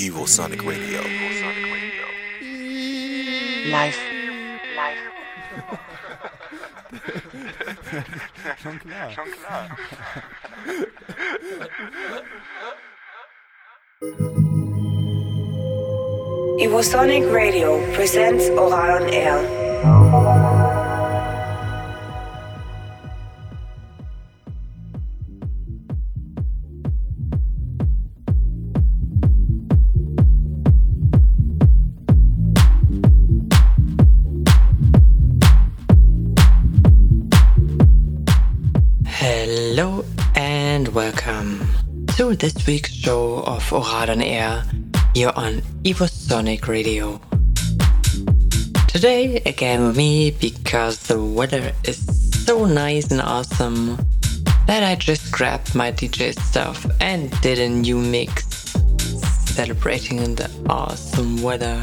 Evosonic Radio. Live. Live. Schon klar. Schon klar. Evosonic Radio presents Ohral on Air. This week's show of Ohral on Air here on Evosonic Radio. Today again with me because the weather is so nice and awesome that I just grabbed my DJ stuff and did a new mix celebrating the awesome weather.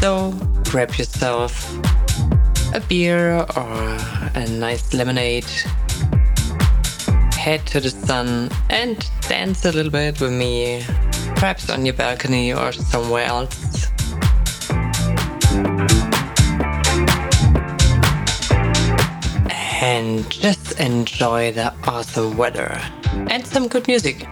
So grab yourself a beer or a nice lemonade head to the sun and dance a little bit with me, perhaps on your balcony or somewhere else. And just enjoy the awesome weather and some good music.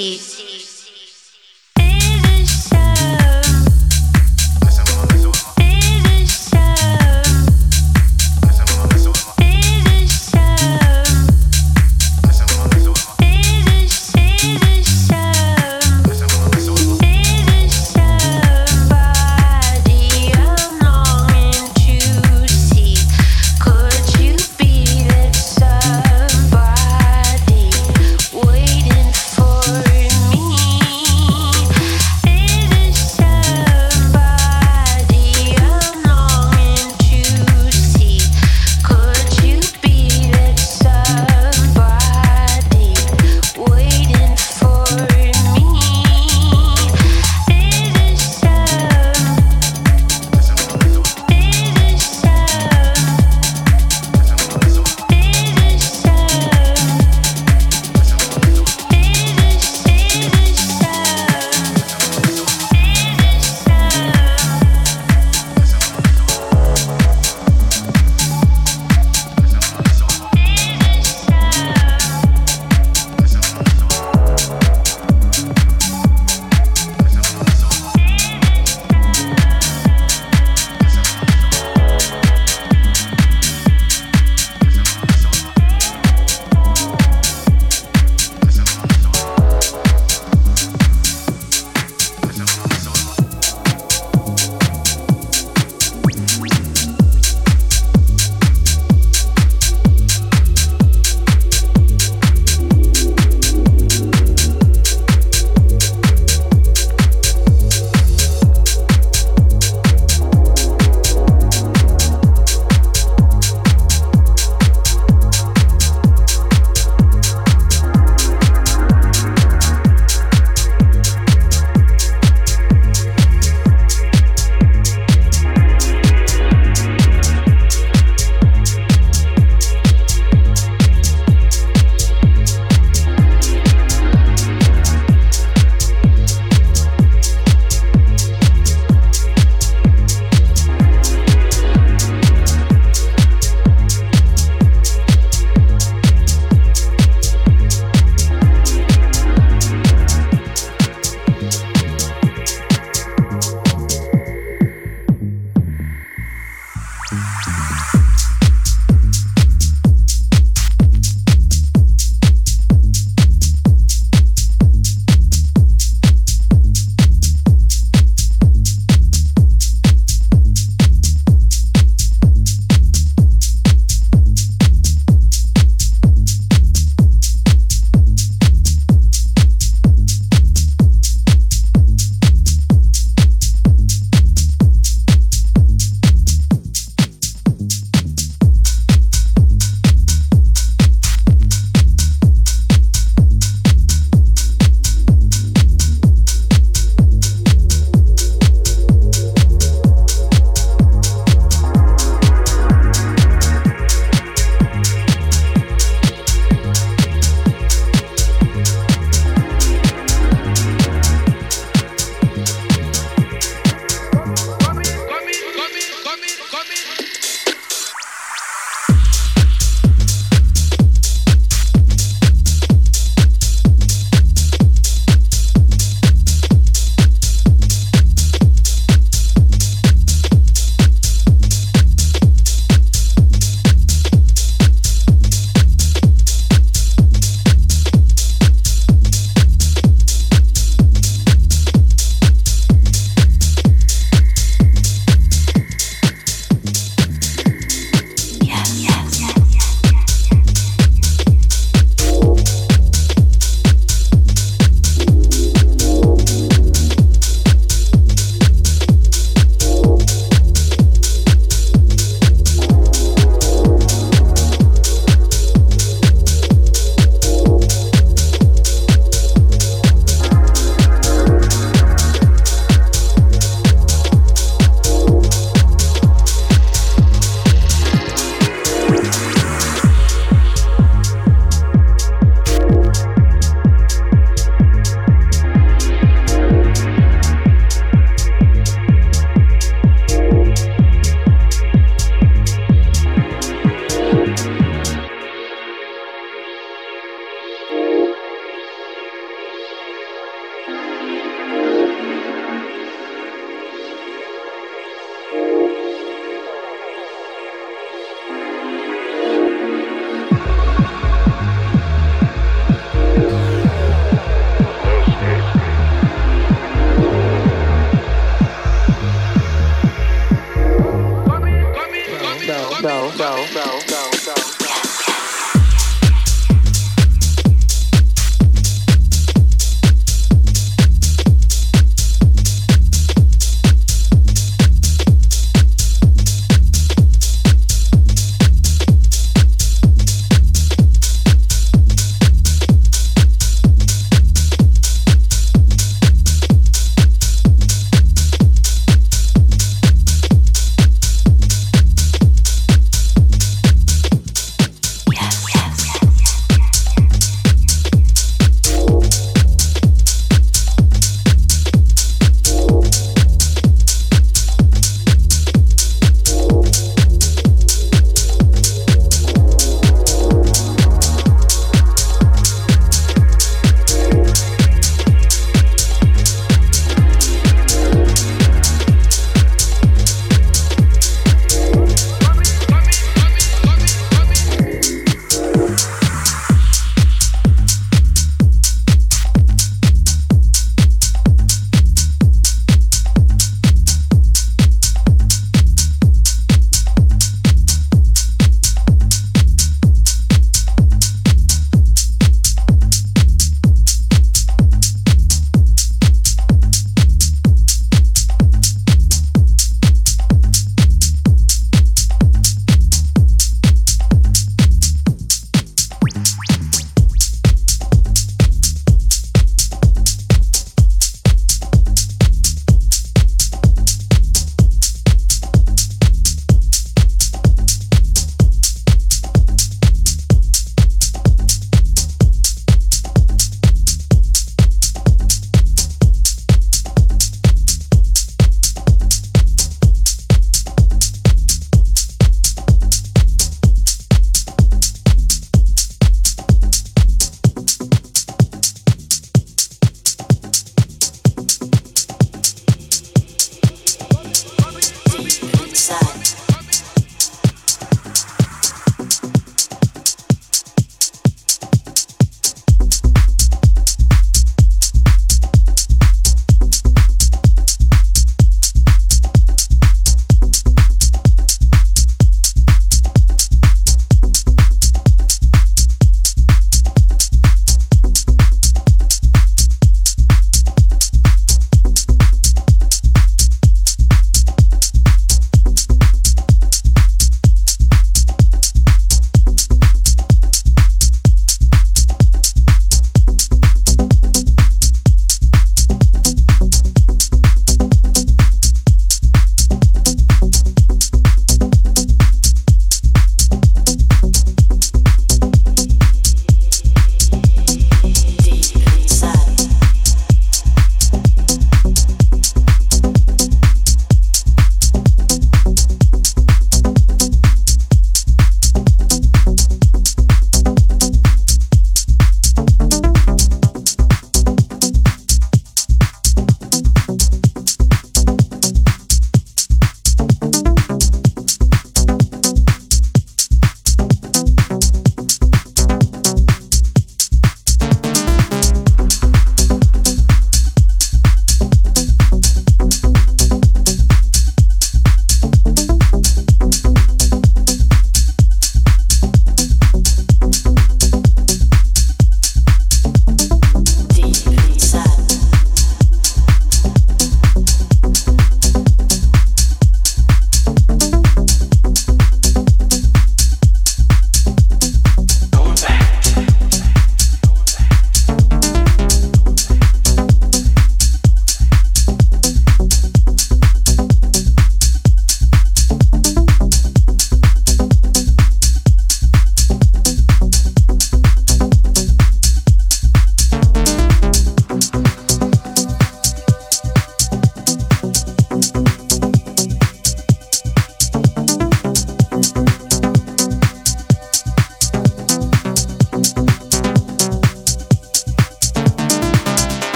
Peace.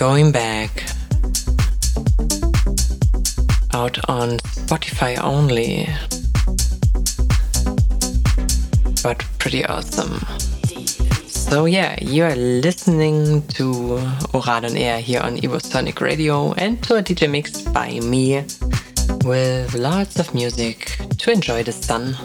Going Back out on Spotify only, but pretty awesome. So yeah, you are listening to Ohral on Air here on Evosonic Radio and to a DJ mix by me with lots of music to enjoy the sun.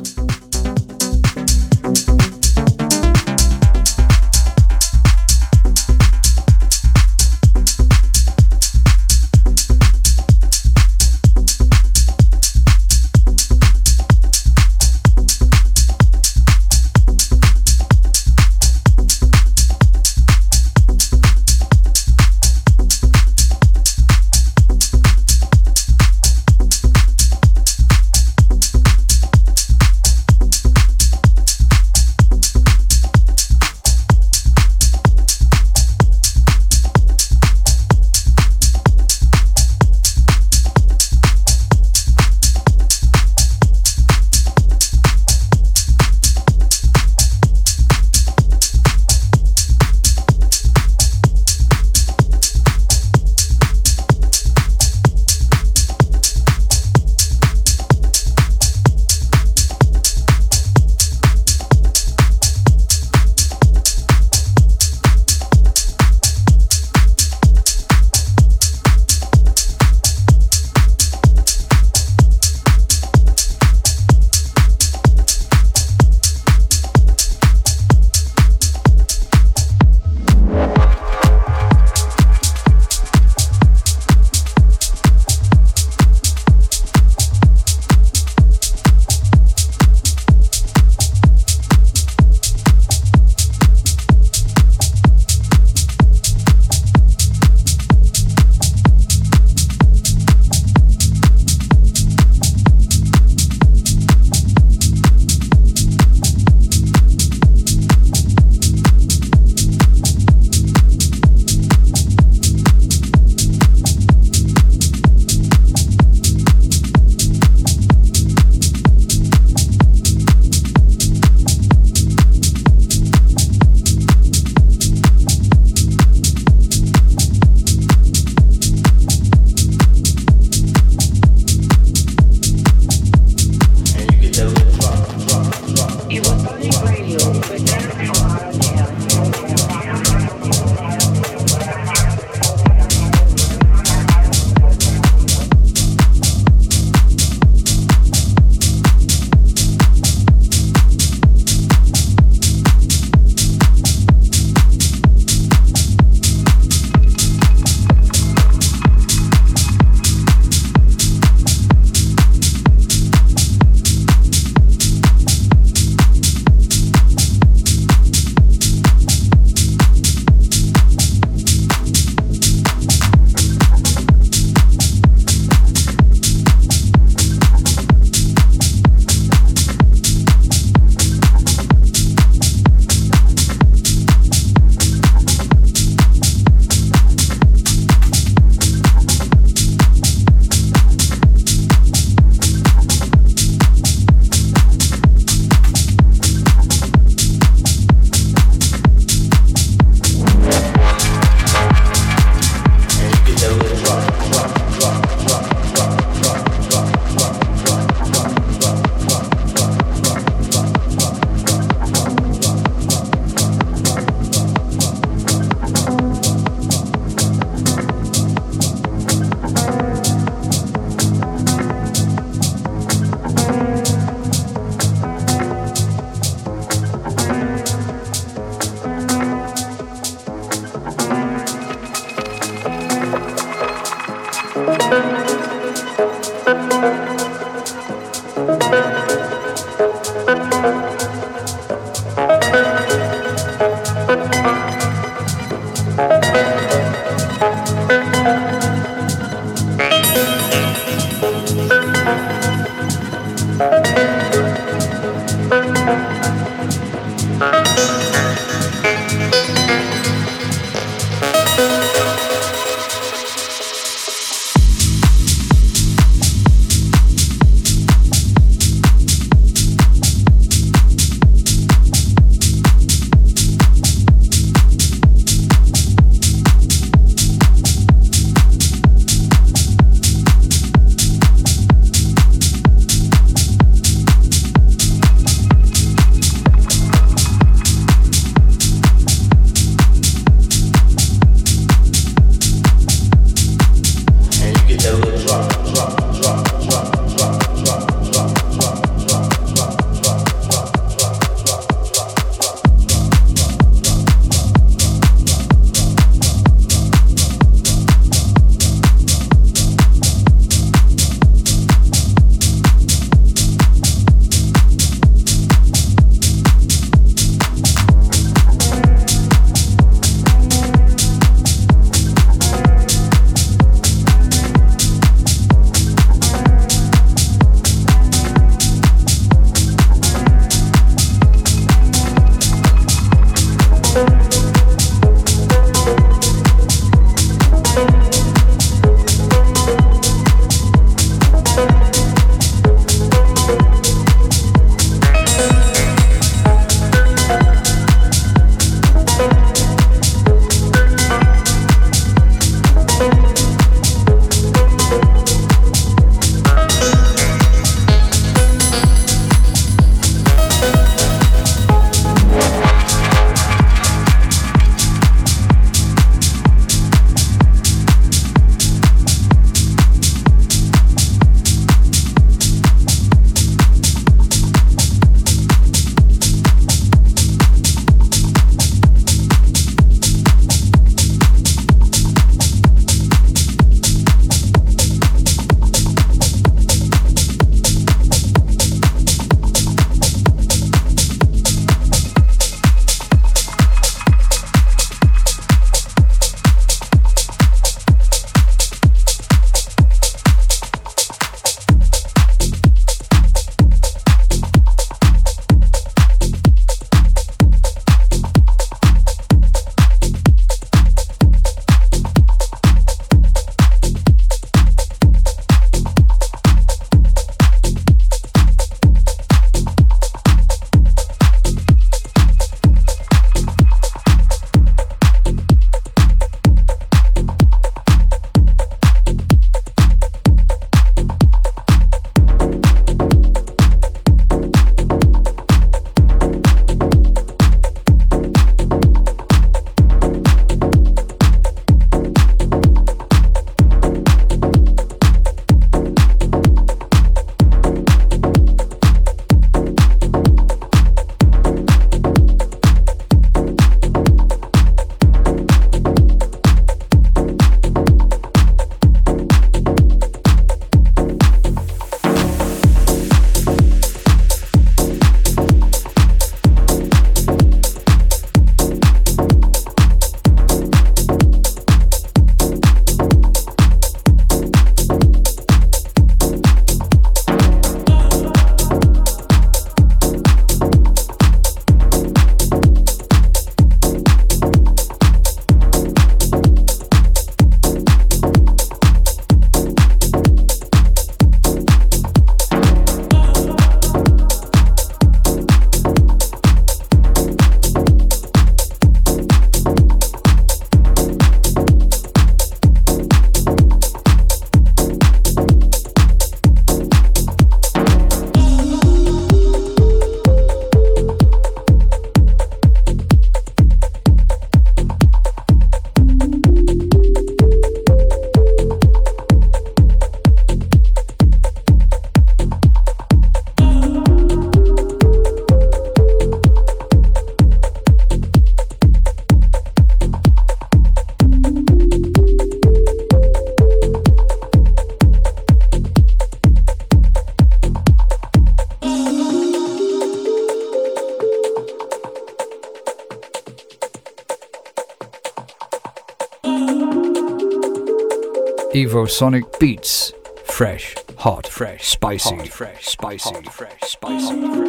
Evosonic Beats. Fresh, hot, fresh, spicy, hot, fresh, spicy, hot, fresh, spicy, fresh, spicy.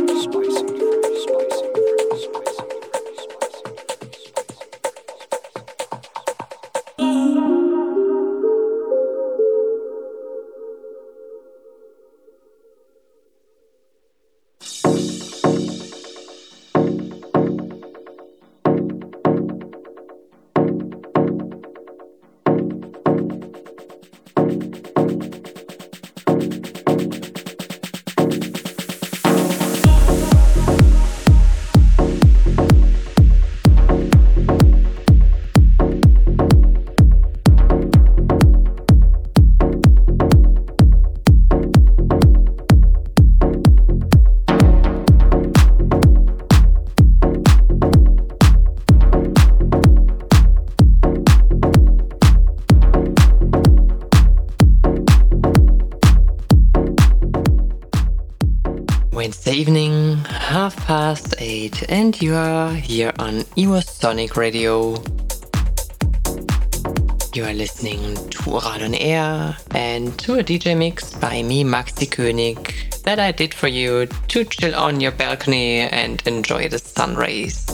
Evening, half past eight, and you are here on Sonic Radio. You are listening to Ohral On Air and to a DJ mix by me, Maxie König, that I did for you to chill on your balcony and enjoy the sun rays.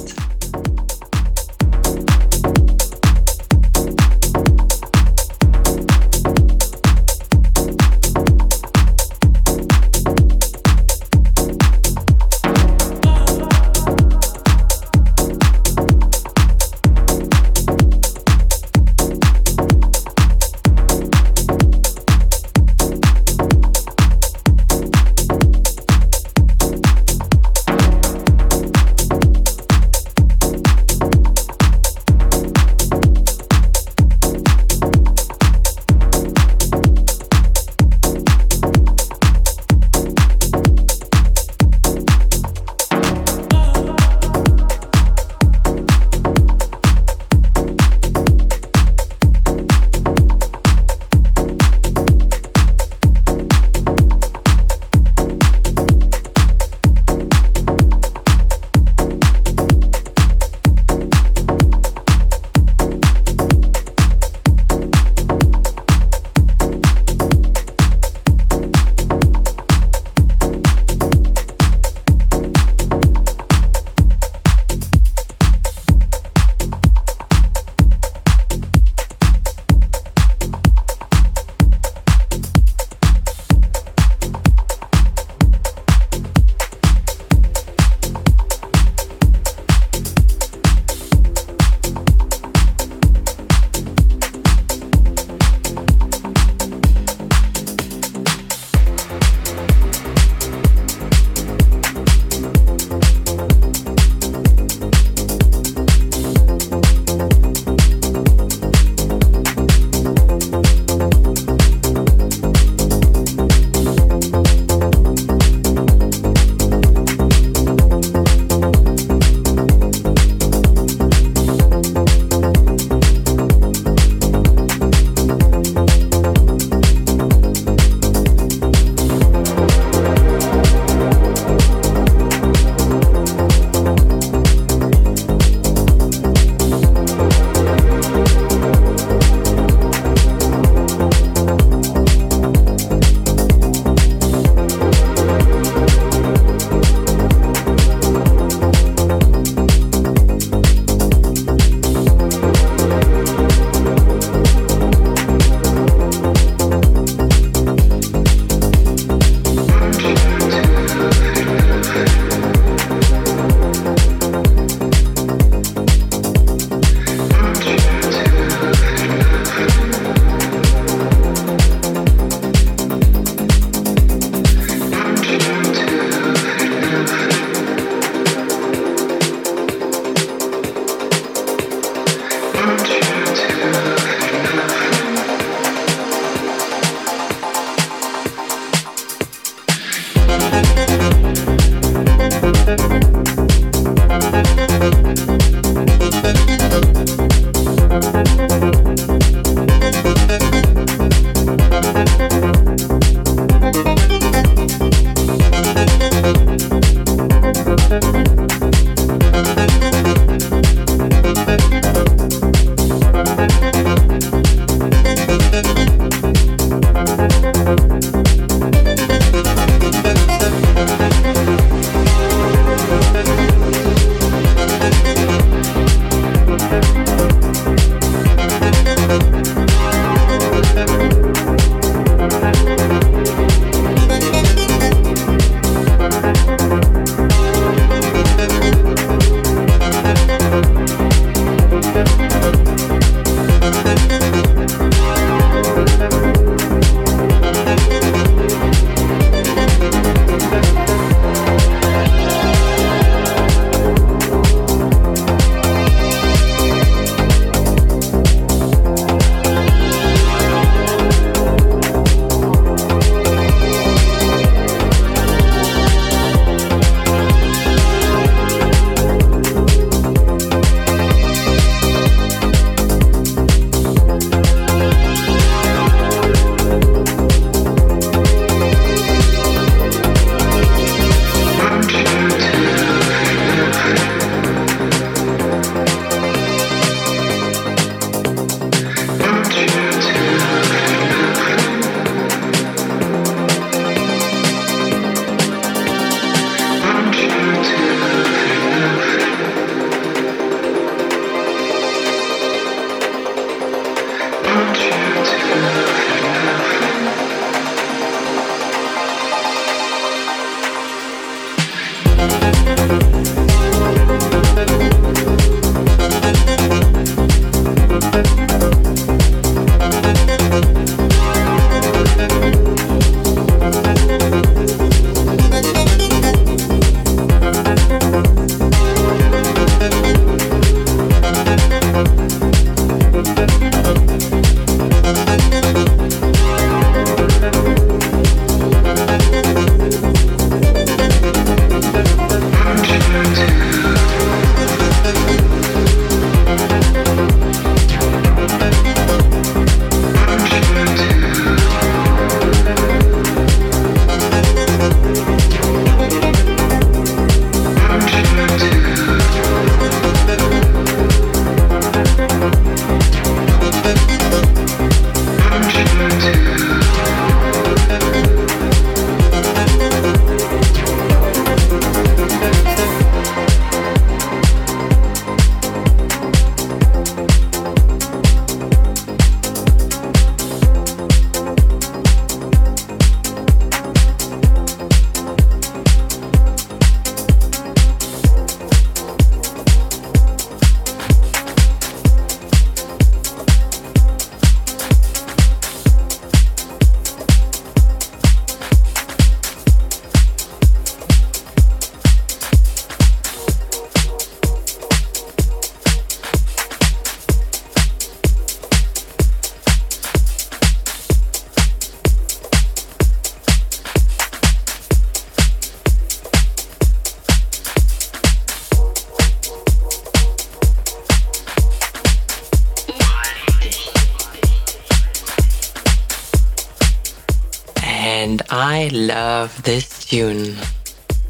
And I love this tune.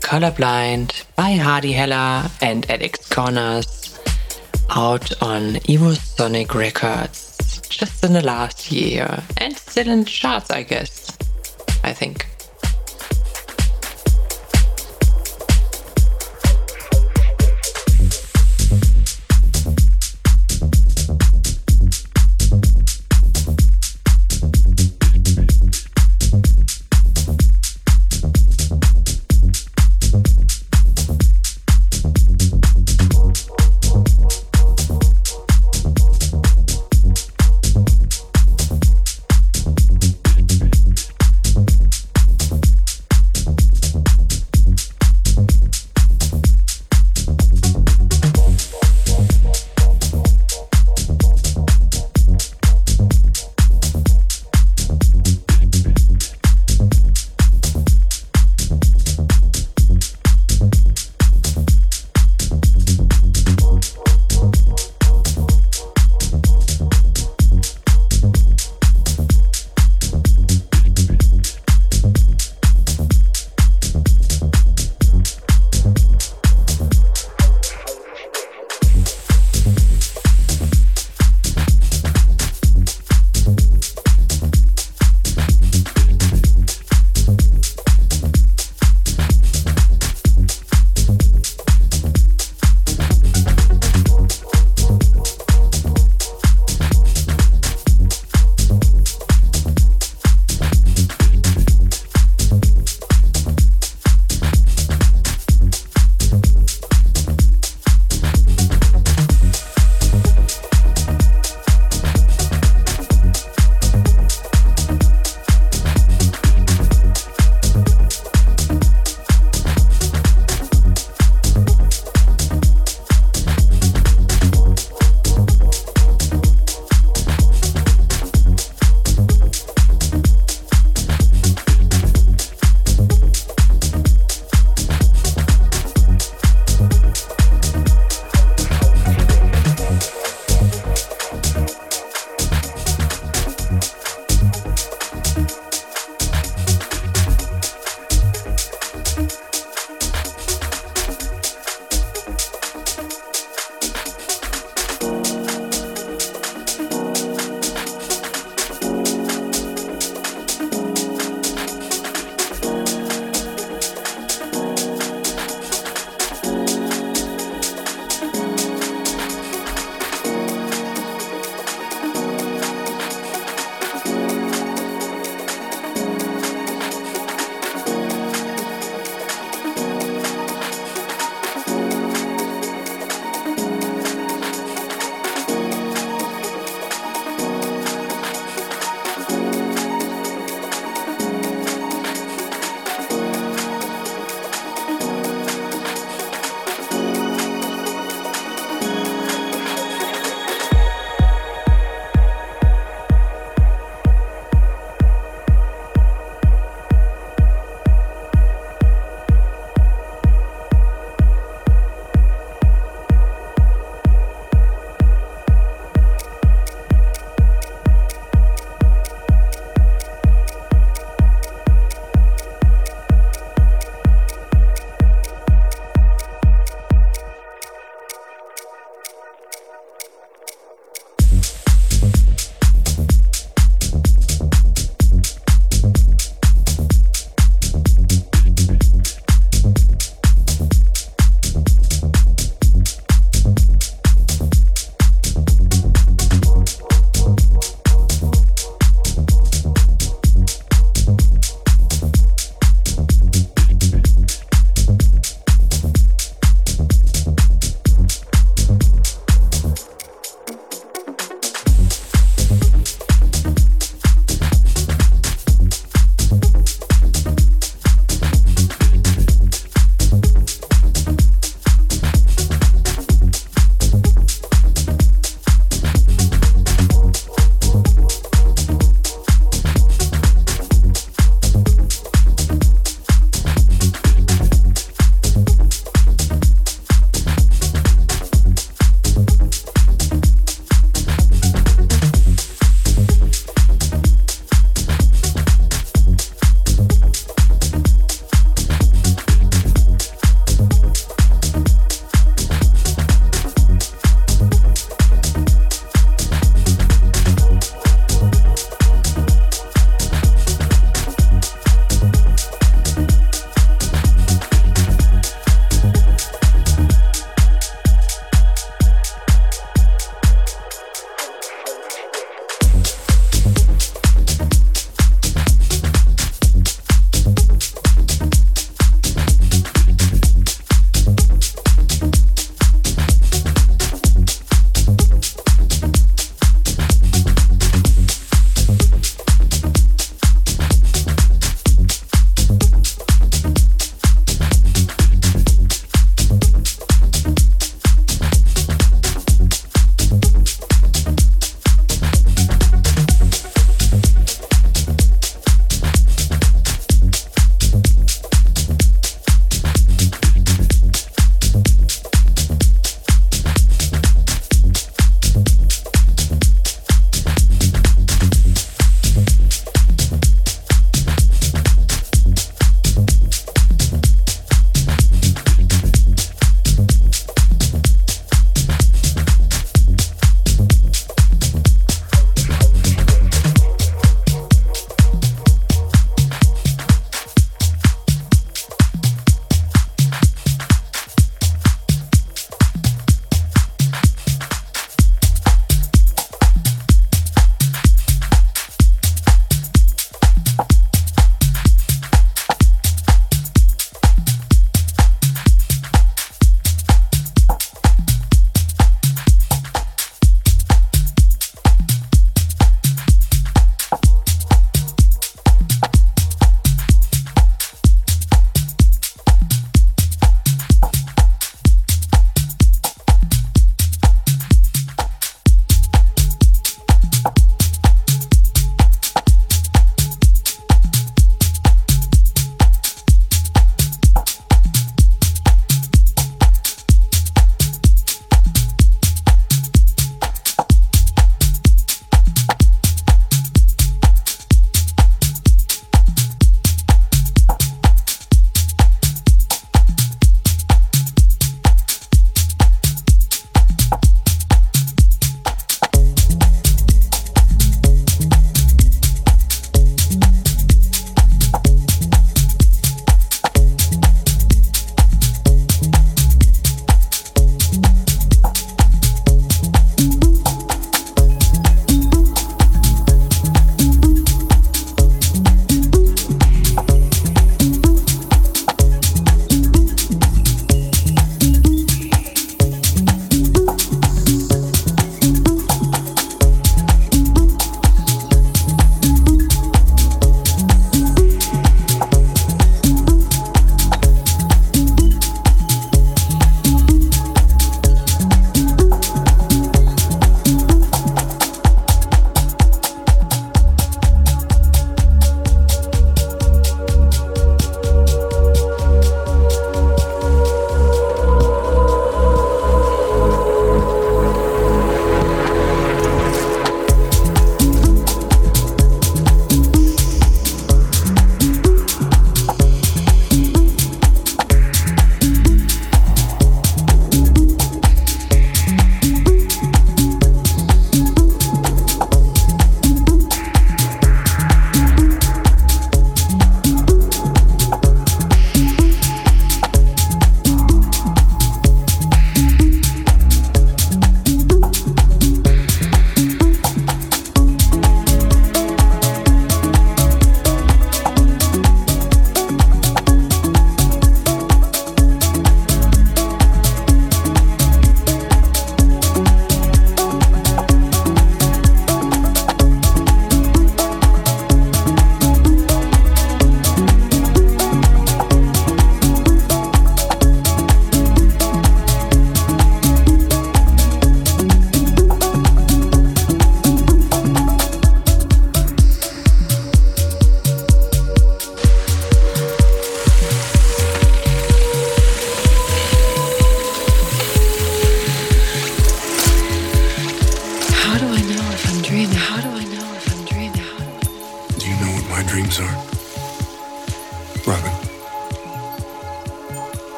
Colorblind by Hardy Heller and Alex Corners out on Evosonic Records just in the last year and still in charts, I guess. I think.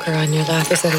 Poker on your lap. Is that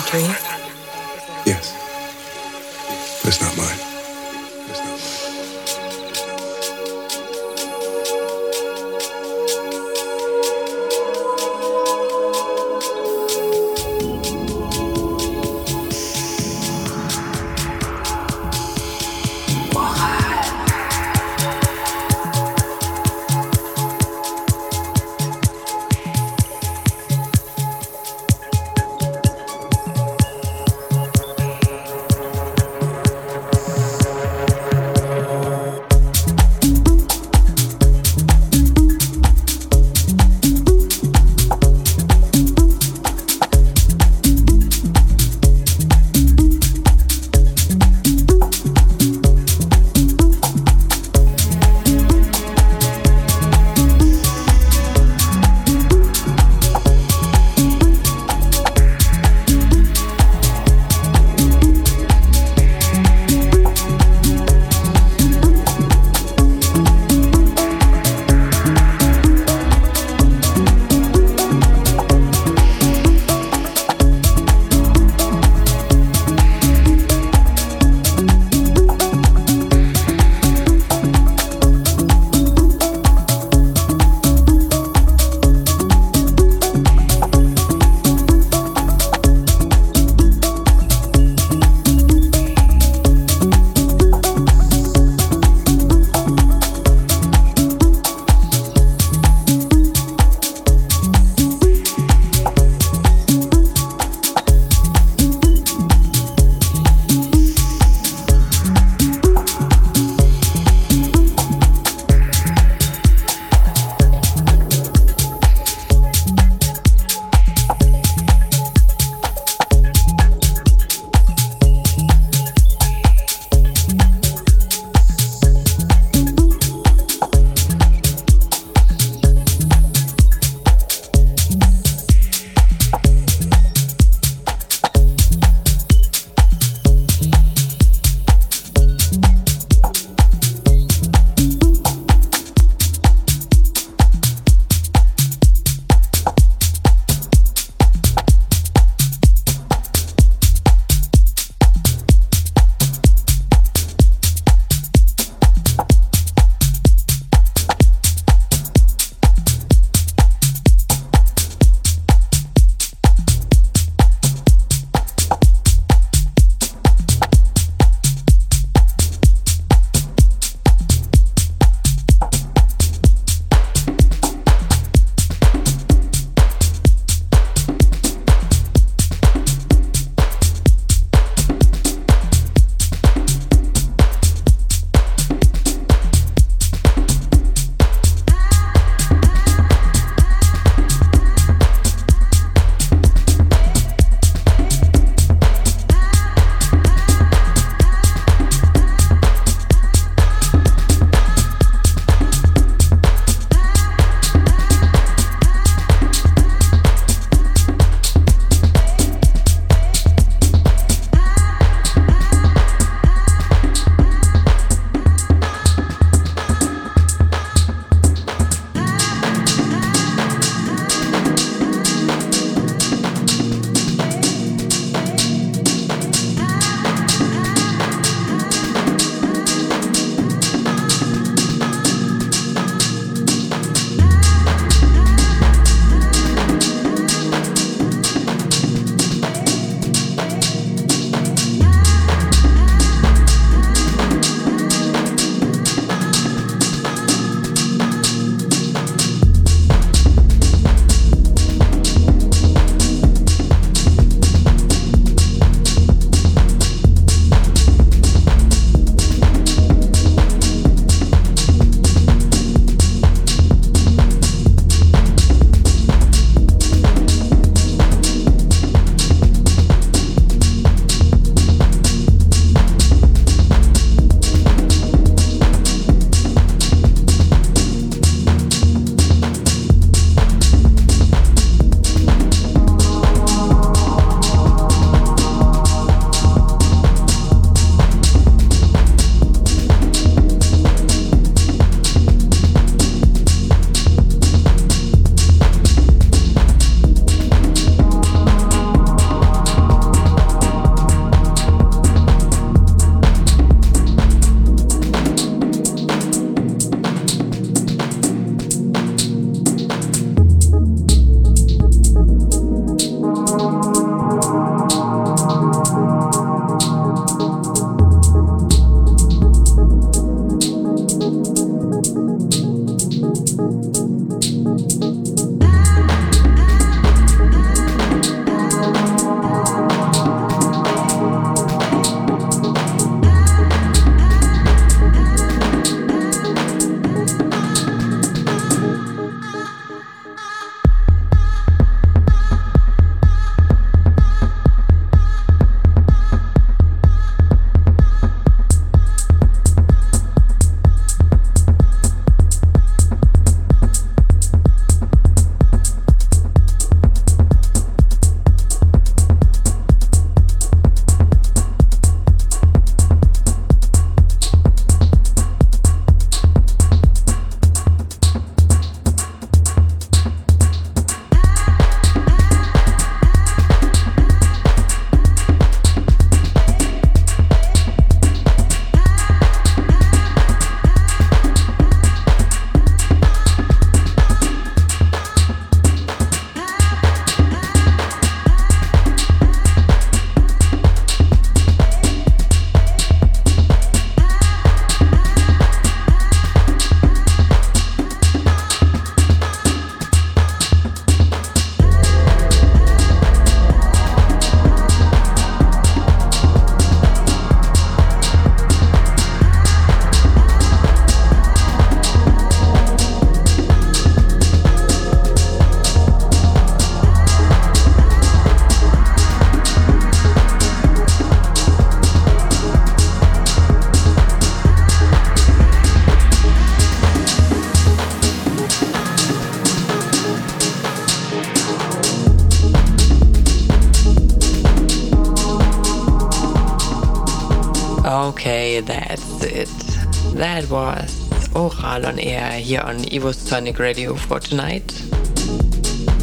Evosonic Radio for tonight.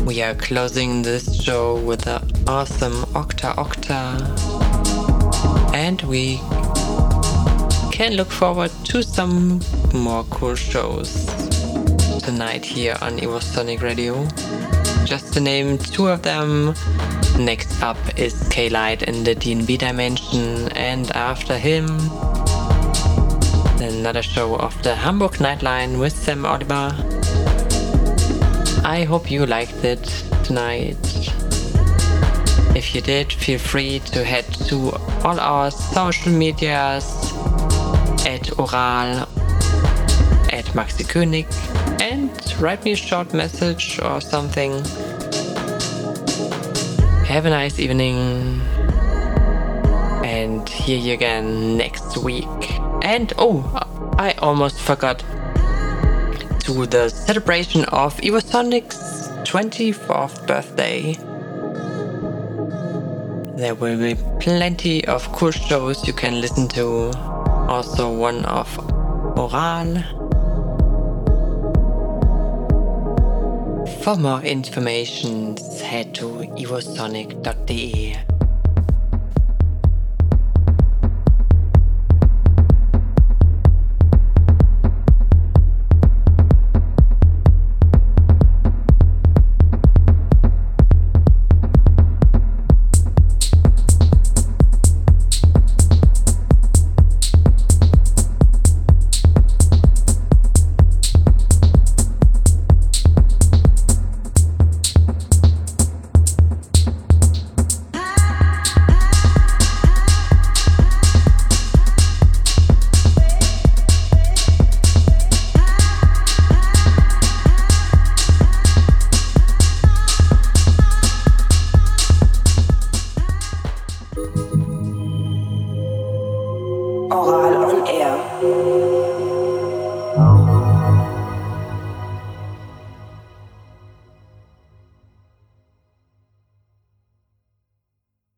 We are closing this show with the awesome Octa Octa. And we can look forward to some more cool shows tonight here on Evosonic Radio. Just to name two of them, next up is K-Light in the D&B Dimension, and after him, another show of the Hamburg Nightline with Sam Oliver. I hope you liked it tonight. If you did, feel free to head to all our social medias at Ohral, at Maxie König, and write me a short message or something. Have a nice evening, and hear you again next week. And oh, I almost forgot to the celebration of Evosonic's 24th birthday. There will be plenty of cool shows you can listen to. Also, one of Ohral. For more information, head to evosonic.de.